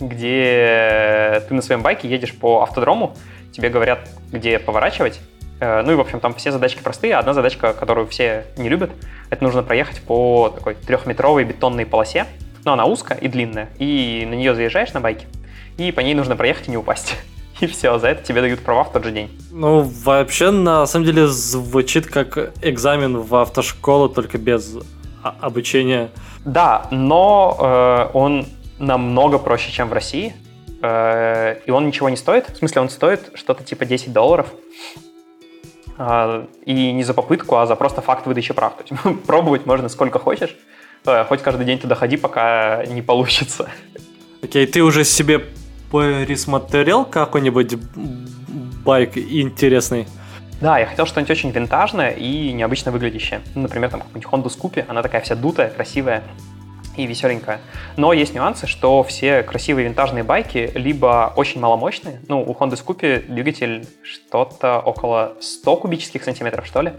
где ты на своем байке едешь по автодрому, тебе говорят, где поворачивать, э, ну и, в общем, там все задачки простые. Одна задачка, которую все не любят, это нужно проехать по такой трехметровой бетонной полосе. Но она узкая и длинная, и на нее заезжаешь на байке, и по ней нужно проехать и не упасть. И все, за это тебе дают права в тот же день. Ну, вообще, на самом деле, звучит как экзамен в автошколу, только без обучения. Да, но э, он намного проще, чем в России. Э, и он ничего не стоит. В смысле, он стоит что-то типа 10 долларов. Э, и не за попытку, а за просто факт выдачи прав. То есть пробовать можно сколько хочешь. Э, хоть каждый день туда ходи, пока не получится. Окей, ты уже себе пересмотрел какой-нибудь байк интересный? Да, я хотел что-нибудь очень винтажное и необычно выглядящее. Ну, например, там какую-нибудь Honda Scoopy, она такая вся дутая, красивая и веселенькая. Но есть нюансы, что все красивые винтажные байки либо очень маломощные, ну, у Honda Scoopy двигатель что-то около 100 кубических сантиметров, что ли,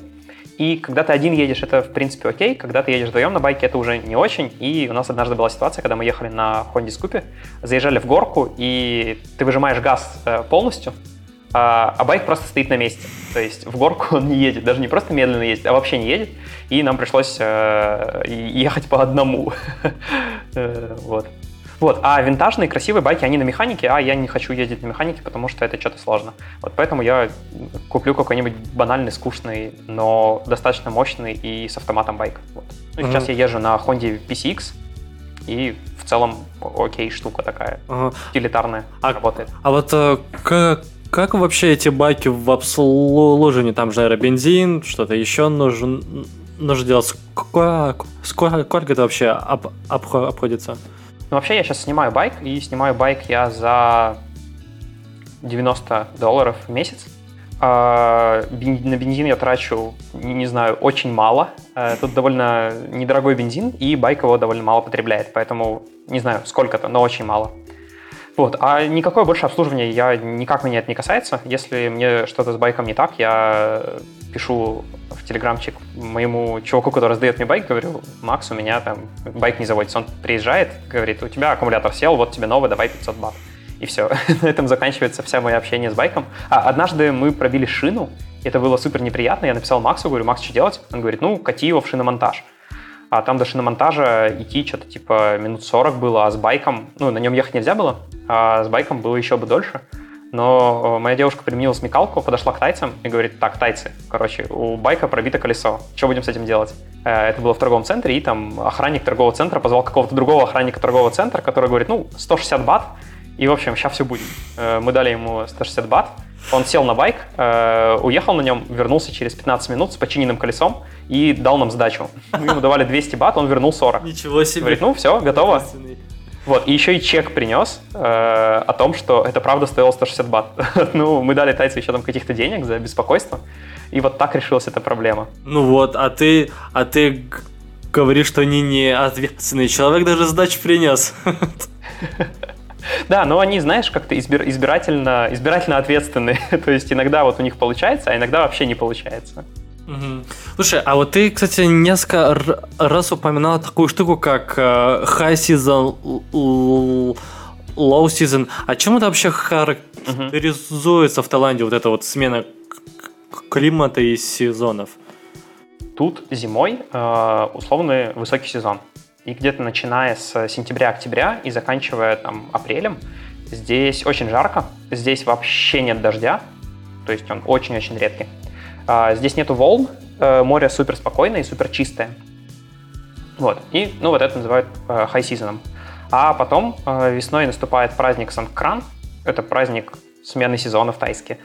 и когда ты один едешь, это, в принципе, окей. Когда ты едешь вдвоем на байке, это уже не очень. И у нас однажды была ситуация, когда мы ехали на Honda Scoopy, заезжали в горку, и ты выжимаешь газ э, полностью, а, а байк просто стоит на месте. То есть в горку он не едет, даже не просто медленно едет, а вообще не едет. И нам пришлось э, ехать по одному. Э, вот. Вот, а винтажные красивые байки, они на механике, а я не хочу ездить на механике, потому что это что-то сложно. Вот поэтому я куплю какой-нибудь банальный, скучный, но достаточно мощный и с автоматом байк. Вот. Ну, сейчас mm-hmm. я езжу на Honda PCX, и в целом окей штука такая, ага. утилитарная, а, работает. А вот э, как, как вообще эти байки в обслуживании? Там же аэробензин, что-то еще нужно, нужно делать. Сколько, сколько, сколько это вообще об, об, обходится? Ну, вообще, я сейчас снимаю байк, и снимаю байк я за 90 долларов в месяц. А, на бензин я трачу, не знаю, очень мало. А, тут довольно недорогой бензин, и байк его довольно мало потребляет, поэтому не знаю, сколько-то, но очень мало. Вот. А никакое больше обслуживание я никак меня это не касается. Если мне что-то с байком не так, я пишу в телеграмчик моему чуваку, который сдает мне байк, говорю, Макс, у меня там байк не заводится. Он приезжает, говорит, у тебя аккумулятор сел, вот тебе новый, давай 500 бат. И все. На этом заканчивается вся мое общение с байком. А однажды мы пробили шину, это было супер неприятно. Я написал Максу, говорю, Макс, что делать? Он говорит, ну, кати его в шиномонтаж. А там до шиномонтажа идти что-то типа минут 40 было, а с байком, ну, на нем ехать нельзя было, а с байком было еще бы дольше. Но э, моя девушка применила смекалку, подошла к тайцам и говорит, так, тайцы, короче, у байка пробито колесо, что будем с этим делать? Э, это было в торговом центре, и там охранник торгового центра позвал какого-то другого охранника торгового центра, который говорит, ну, 160 бат, и, в общем, сейчас все будет. Э, мы дали ему 160 бат, он сел на байк, уехал на нем, вернулся через 15 минут с починенным колесом и дал нам сдачу. Мы ему давали 200 бат, он вернул 40. Ничего себе. Говорит, ну все, готово. Вот, и еще и чек принес э, о том, что это правда стоило 160 бат. ну, мы дали тайцу еще там каких-то денег за беспокойство, и вот так решилась эта проблема. Ну вот, а ты, а ты говоришь, что не не ответственный человек даже сдачу принес. Да, но они, знаешь, как-то избир, избирательно, избирательно ответственны. То есть иногда вот у них получается, а иногда вообще не получается. Угу. Слушай, а вот ты, кстати, несколько раз упоминал такую штуку, как э, high season, low season. А чем это вообще характеризуется угу. в Таиланде, вот эта вот смена климата и сезонов? Тут зимой э, условный высокий сезон. И где-то начиная с сентября-октября и заканчивая там апрелем, здесь очень жарко, здесь вообще нет дождя, то есть он очень-очень редкий. А, здесь нету волн, э, море супер спокойное и супер чистое. Вот. И, ну, вот это называют э, high season. А потом э, весной наступает праздник Санкран. Это праздник смены сезона в Тайске.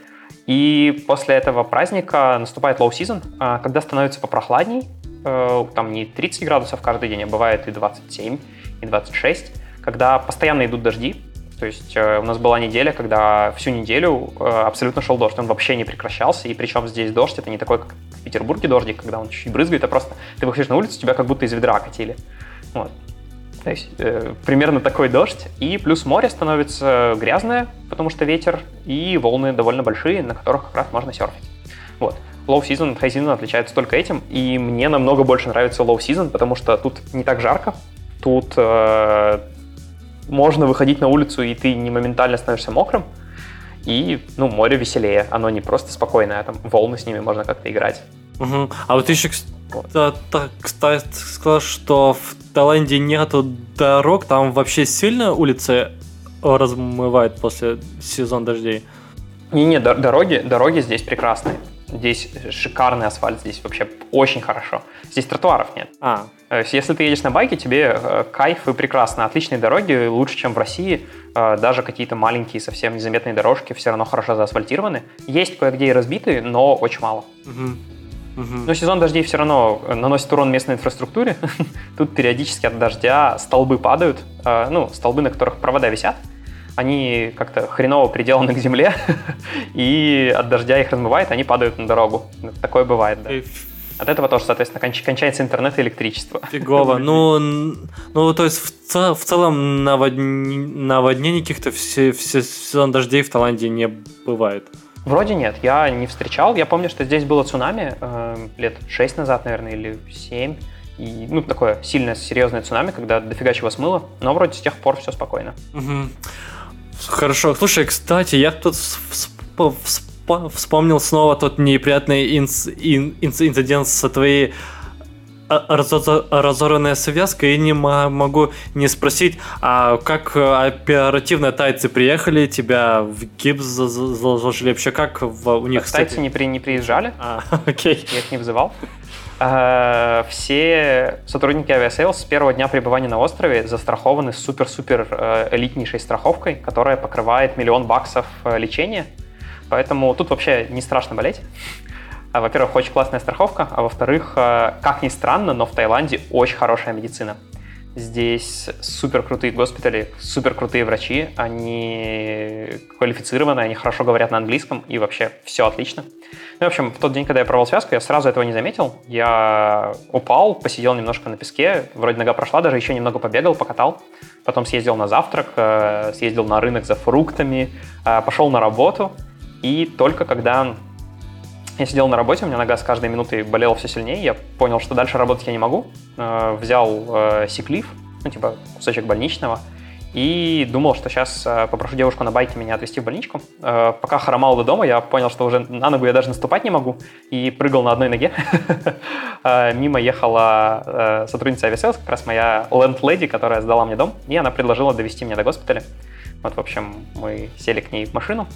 И после этого праздника наступает low season, когда становится попрохладней. Там не 30 градусов каждый день, а бывает и 27, и 26. Когда постоянно идут дожди, то есть э, у нас была неделя, когда всю неделю э, абсолютно шел дождь, он вообще не прекращался, и причем здесь дождь, это не такой, как в Петербурге дождик, когда он чуть-чуть брызгает, а просто ты выходишь на улицу, тебя как будто из ведра катили. Вот. То есть э, примерно такой дождь, и плюс море становится грязное, потому что ветер, и волны довольно большие, на которых как раз можно серфить. Вот. Low season от high season отличаются только этим, и мне намного больше нравится low season, потому что тут не так жарко, тут э, можно выходить на улицу, и ты не моментально становишься мокрым. И, ну, море веселее. Оно не просто спокойное, а там волны с ними можно как-то играть. Угу. А вот еще, кстати, сказал, что в Таиланде нету дорог, там вообще сильно улицы размывает после сезона дождей? Не-не, дороги, дороги здесь прекрасные. Здесь шикарный асфальт, здесь вообще очень хорошо. Здесь тротуаров нет. А. Если ты едешь на байке, тебе э, кайф и прекрасно. Отличные дороги, лучше, чем в России. Э, даже какие-то маленькие, совсем незаметные дорожки все равно хорошо заасфальтированы. Есть кое-где и разбитые, но очень мало. Угу. Угу. Но сезон дождей все равно наносит урон местной инфраструктуре. Тут периодически от дождя столбы падают, э, ну, столбы, на которых провода висят они как-то хреново приделаны к земле, и от дождя их размывает, они падают на дорогу. Такое бывает, да. От этого тоже, соответственно, конч- кончается интернет и электричество. Фигово. Ну, ну, то есть в, цел, в целом наводнений, наводнений каких-то все, все сезон дождей в Таиланде не бывает. Вроде нет, я не встречал. Я помню, что здесь было цунами э, лет 6 назад, наверное, или 7. И, ну, такое сильное, серьезное цунами, когда дофига чего смыло. Но вроде с тех пор все спокойно. Угу. Хорошо. Слушай, кстати, я тут вспомнил снова тот неприятный инц, ин, инцидент с твоей разорванная связка, и не могу не спросить, а как оперативно тайцы приехали, тебя в гипс заложили, вообще как у них... Тайцы не, при, не приезжали, а, окей. я их не вызывал. А, все сотрудники Aviasales с первого дня прибывания на острове застрахованы супер-супер э, элитнейшей страховкой, которая покрывает миллион баксов э, лечения. Поэтому тут вообще не страшно болеть. А, во-первых, очень классная страховка, а во-вторых, э, как ни странно, но в Таиланде очень хорошая медицина. Здесь супер крутые госпитали, супер крутые врачи, они квалифицированы, они хорошо говорят на английском, и вообще все отлично. Ну, в общем, в тот день, когда я провел связку, я сразу этого не заметил. Я упал, посидел немножко на песке, вроде нога прошла, даже еще немного побегал, покатал. Потом съездил на завтрак, э, съездил на рынок за фруктами, э, пошел на работу. И только когда я сидел на работе, у меня нога с каждой минутой болела все сильнее, я понял, что дальше работать я не могу, э, взял э, сиклив, ну, типа кусочек больничного, и думал, что сейчас э, попрошу девушку на байке меня отвезти в больничку. Пока хромал до дома, я понял, что уже на ногу я даже наступать не могу, и прыгал на одной ноге. Мимо ехала сотрудница Aviasales, как раз моя landlady, которая сдала мне дом, и она предложила довести меня до госпиталя. Вот, в общем, мы сели к ней в машину,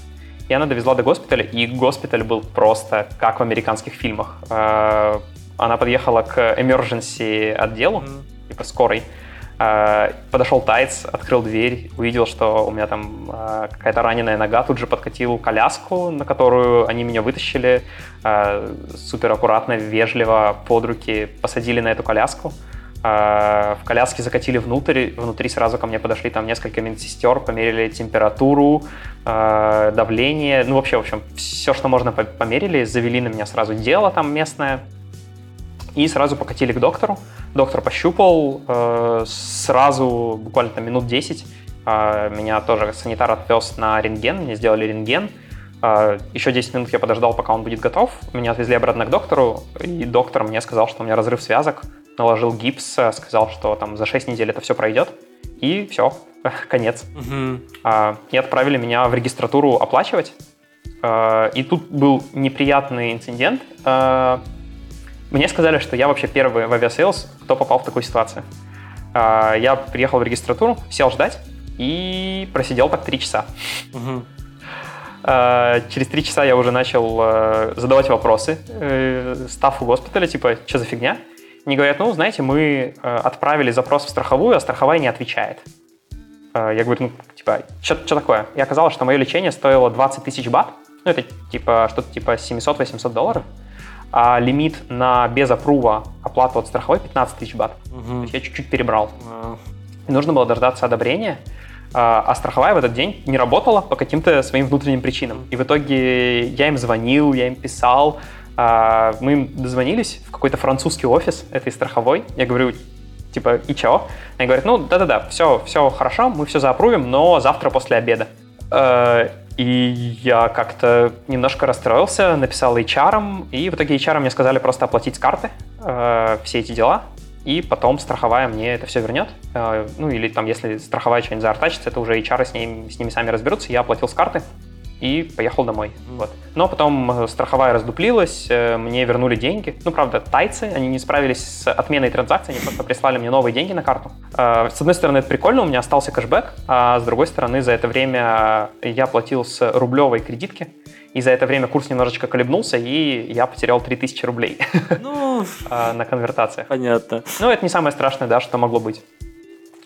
и она довезла до госпиталя, и госпиталь был просто как в американских фильмах. Э, она подъехала к emergency отделу, mm-hmm. типа скорой, э, подошел тайц, открыл дверь, увидел, что у меня там э, какая-то раненая нога, тут же подкатил коляску, на которую они меня вытащили, супер аккуратно, вежливо под руки посадили на эту коляску. А, в коляске закатили внутрь, внутри сразу ко мне подошли там несколько медсестер, померили температуру, а, давление, ну вообще, в общем, все, что можно, померили, завели на меня сразу дело там местное, и сразу покатили к доктору. Доктор пощупал, а, сразу, буквально там минут 10, меня тоже санитар отвез на рентген, мне сделали рентген, еще 10 минут я подождал, пока он будет готов. Меня отвезли обратно к доктору, и доктор мне сказал, что у меня разрыв связок наложил гипс, э, сказал, что там за 6 недель это все пройдет, и все, конец. Угу. И отправили меня в регистратуру оплачивать. А, и тут был неприятный инцидент. А, мне сказали, что я вообще первый в Aviasales, кто попал в такую ситуацию. Я приехал в регистратуру, сел ждать и просидел так три часа. Угу. Через три часа я уже начал э, задавать вопросы э, staff у госпиталя, типа, что за фигня? Они говорят, ну, знаете, мы э, отправили запрос в страховую, а страховая не отвечает. Э, я говорю, ну, типа, что такое? И оказалось, что мое лечение стоило 20 тысяч бат, ну, это типа что-то типа 700-800 долларов, а лимит на без апрува оплату от страховой 15 тысяч бат. Угу. То есть я чуть-чуть перебрал. Угу. И нужно было дождаться одобрения, а, а страховая в этот день не работала по каким-то своим внутренним причинам. И в итоге я им звонил, я им писал, а, мы им дозвонились в какой-то французский офис этой страховой. Я говорю, типа, и чё? Они говорят, ну, да-да-да, все, все хорошо, мы все заапрувим, но завтра после обеда. Э, и я как-то немножко расстроился, написал HR, и в итоге HR мне сказали просто оплатить с карты э, все эти дела, и потом страховая мне это все вернет. Э, ну, или там, если страховая что-нибудь заортачится, это уже HR с, ним, с ними сами разберутся, я оплатил с карты, и поехал домой. Вот. Но потом э, страховая раздуплилась, э, мне вернули деньги. Ну, правда, тайцы, они не справились с отменой транзакции, они просто прислали мне новые деньги на карту. Э, с одной стороны, это прикольно, у меня остался кэшбэк, а с другой стороны, за это время я платил с рублевой кредитки, и за это время курс немножечко колебнулся, и я потерял 3000 рублей ну, на конвертациях. Понятно. Ну, это не самое страшное, да, что могло быть.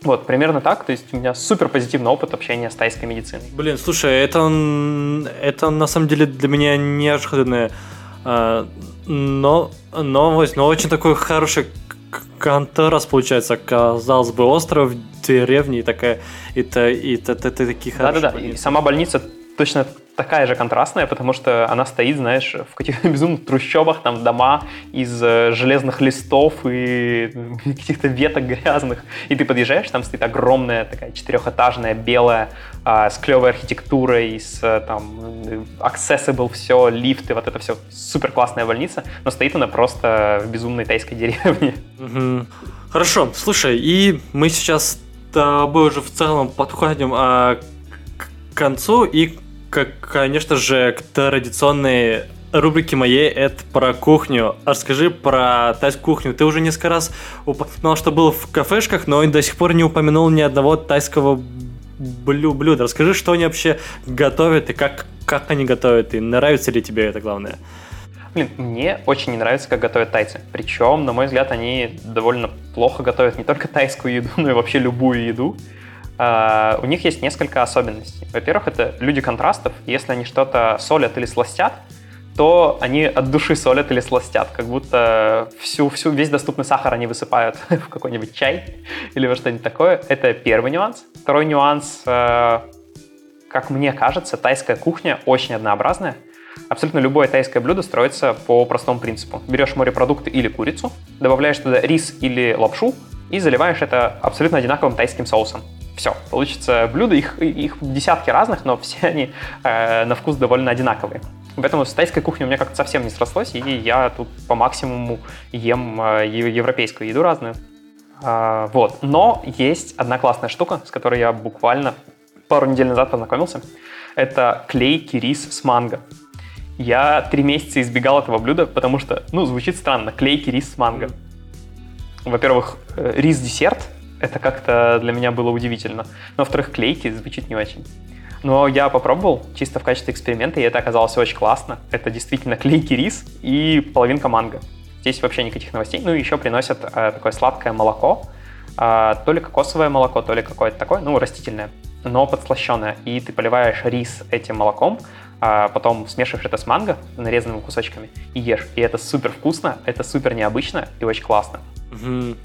Вот, примерно так. То есть у меня супер позитивный опыт общения с тайской медициной. Блин, слушай, это, это на самом деле для меня неожиданная э, но, новость, но очень такой хороший контраст получается. Казалось бы, остров, деревни и такая, и, и, и, и, и такие хорошие. Да-да-да, и сама больница точно такая же контрастная, потому что она стоит, знаешь, в каких-то безумных трущобах, там дома из э, железных листов и каких-то веток грязных. И ты подъезжаешь, там стоит огромная такая четырехэтажная белая а, с клевой архитектурой, с э, там accessible все, лифты, вот это все супер классная больница, но стоит она просто в безумной тайской деревне. Хорошо, слушай, и мы сейчас с тобой уже в целом подходим а, к концу, и как, конечно же, к традиционной рубрике моей это про кухню. Расскажи про тайскую кухню. Ты уже несколько раз упоминал, что был в кафешках, но до сих пор не упомянул ни одного тайского блю блюда. Расскажи, что они вообще готовят и как, как они готовят, и нравится ли тебе это главное? Блин, мне очень не нравится, как готовят тайцы. Причем, на мой взгляд, они довольно плохо готовят не только тайскую еду, но и вообще любую еду. Uh, у них есть несколько особенностей. Во-первых, это люди контрастов. Если они что-то солят или сластят, то они от души солят или сластят, как будто всю, всю, весь доступный сахар они высыпают в какой-нибудь чай или во что-нибудь такое. Это первый нюанс. Второй нюанс, э, как мне кажется, тайская кухня очень однообразная. Абсолютно любое тайское блюдо строится по простому принципу. Берешь морепродукты или курицу, добавляешь туда рис или лапшу и заливаешь это абсолютно одинаковым тайским соусом. Все, получится блюдо, их, их десятки разных, но все они э, на вкус довольно одинаковые. Поэтому с тайской кухней у меня как-то совсем не срослось, и я тут по максимуму ем э, европейскую еду разную. А, вот. Но есть одна классная штука, с которой я буквально пару недель назад познакомился. Это клейкий рис с манго. Я три месяца избегал этого блюда, потому что, ну, звучит странно, клейкий рис с манго. Во-первых, э, рис-десерт, это как-то для меня было удивительно. Но, во-вторых, клейкий звучит не очень. Но я попробовал чисто в качестве эксперимента, и это оказалось очень классно. Это действительно клейкий рис и половинка манго. Здесь вообще никаких новостей. Ну и еще приносят э, такое сладкое молоко, э, то ли кокосовое молоко, то ли какое-то такое, ну, растительное, но подслащенное. И ты поливаешь рис этим молоком, а потом смешиваешь это с манго нарезанными кусочками и ешь. И это супер вкусно, это супер необычно и очень классно.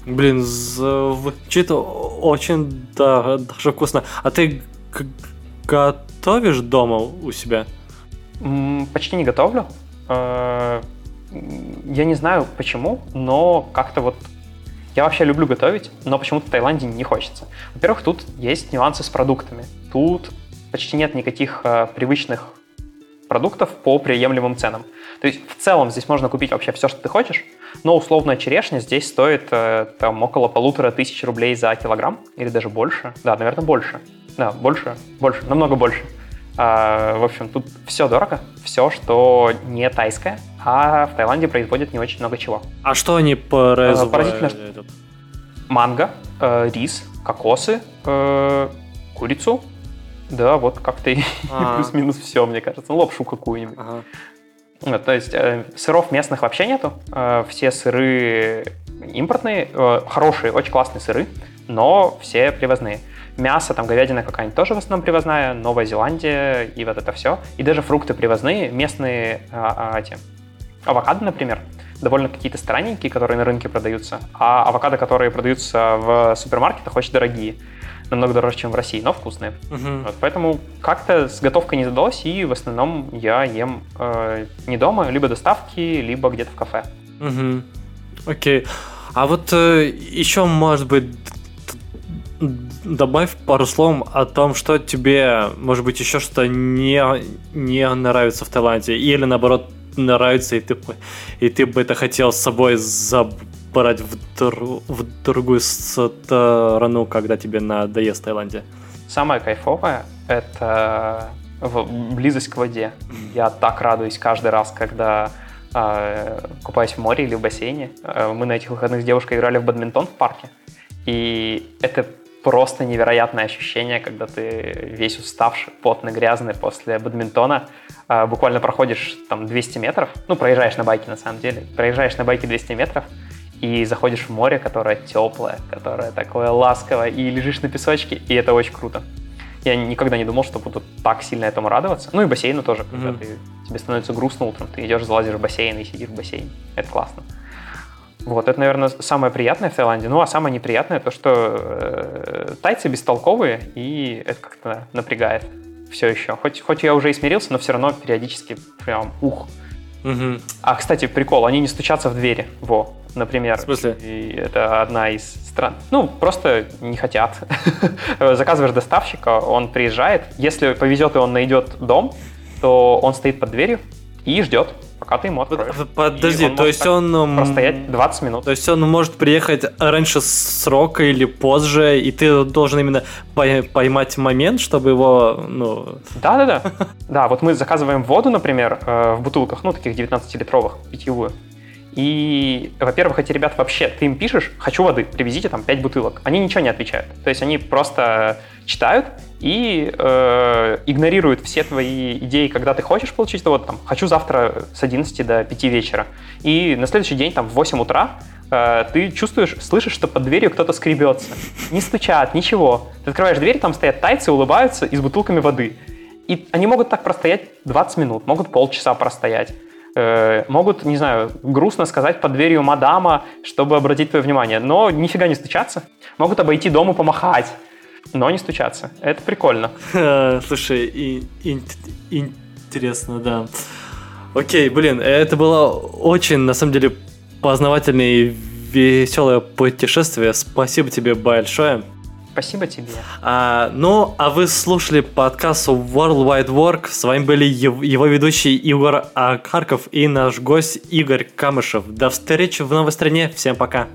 Блин, звучит очень да, даже вкусно. А ты готовишь дома у себя? Почти не готовлю. Э, я не знаю почему, но как-то вот я вообще люблю готовить, но почему-то в Таиланде не хочется. Во-первых, тут есть нюансы с продуктами. Тут почти нет никаких э, привычных продуктов по приемлемым ценам. То есть в целом здесь можно купить вообще все, что ты хочешь, но условная черешня здесь стоит э, там около полутора тысяч рублей за килограмм или даже больше. Да, наверное, больше. Да, больше, больше, намного больше. А, в общем, тут все дорого, все, что не тайское, а в Таиланде производят не очень много чего. А что они производят? А, поразительно, что... Манго, э, рис, кокосы, э, курицу, да, вот как-то и а. плюс-минус все, мне кажется. Ну, лапшу какую-нибудь. Ага. Ну, то есть э, сыров местных вообще нету. Э, все сыры импортные, э, хорошие, очень классные сыры, но все привозные. Мясо, там говядина какая-нибудь тоже в основном привозная, Новая Зеландия и вот это все. И даже фрукты привозные, местные а, эти, авокадо, например, довольно какие-то странненькие, которые на рынке продаются, а авокадо, которые продаются в супермаркетах, очень дорогие намного дороже, чем в России, но вкусные. Угу. Вот, поэтому как-то с готовкой не задалось, и в основном я ем э, не дома, либо доставки, либо где-то в кафе. Угу. Окей. А вот э, еще, может быть, добавь пару слов о том, что тебе, может быть, еще что не, не нравится в Таиланде, или наоборот нравится, и ты, и ты бы это хотел с собой забрать в, дру, в другую страну, когда тебе надоест Таиланде? Самое кайфовое — это близость к воде. Я так радуюсь каждый раз, когда э, купаюсь в море или в бассейне. Э, мы на этих выходных с девушкой играли в бадминтон в парке. И это просто невероятное ощущение, когда ты весь уставший, потный, грязный после бадминтона, э, буквально проходишь там 200 метров, ну, проезжаешь на байке на самом деле, проезжаешь на байке 200 метров, и заходишь в море, которое теплое, которое такое ласковое, и лежишь на песочке, и это очень круто. Я никогда не думал, что буду так сильно этому радоваться. Ну и бассейну тоже, когда mm-hmm. ты, тебе становится грустно утром, ты идешь, залазишь в бассейн и сидишь в бассейне. Это классно. Вот, это, наверное, самое приятное в Таиланде. Ну, а самое неприятное то, что э, тайцы бестолковые, и это как-то напрягает все еще. Хоть, хоть я уже и смирился, но все равно периодически прям ух. Угу. А, кстати, прикол, они не стучатся в двери. Во, например. В смысле? И это одна из стран. Ну, просто не хотят. Заказываешь доставщика, он приезжает. Если повезет и он найдет дом, то он стоит под дверью и ждет пока ты ему откроешь. Подожди, то есть он... Простоять 20 минут. То есть он может приехать раньше срока или позже, и ты должен именно поймать момент, чтобы его, ну... Да-да-да. Да, вот мы заказываем воду, например, э, в бутылках, ну, таких 19-литровых, питьевую. И, во-первых, эти ребята вообще, ты им пишешь, хочу воды, привезите там 5 бутылок. Они ничего не отвечают. То есть они просто читают и э, игнорируют все твои идеи, когда ты хочешь получить, вот там, хочу завтра с 11 до 5 вечера. И на следующий день, там, в 8 утра, э, ты чувствуешь, слышишь, что под дверью кто-то скребется. Не стучат, ничего. Ты открываешь дверь, там стоят тайцы, улыбаются и с бутылками воды. И они могут так простоять 20 минут, могут полчаса простоять. Э, могут, не знаю, грустно сказать под дверью мадама, чтобы обратить твое внимание, но нифига не стучаться. Могут обойти дом и помахать, но не стучаться. Это прикольно. Слушай, интересно, да. Окей, блин, это было очень, на самом деле, познавательное и веселое путешествие. Спасибо тебе большое. Спасибо тебе. А, ну, а вы слушали подкаст World Wide Work. С вами были его ведущий Игорь Харков и наш гость Игорь Камышев. До встречи в новой стране. Всем пока.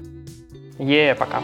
Е, пока.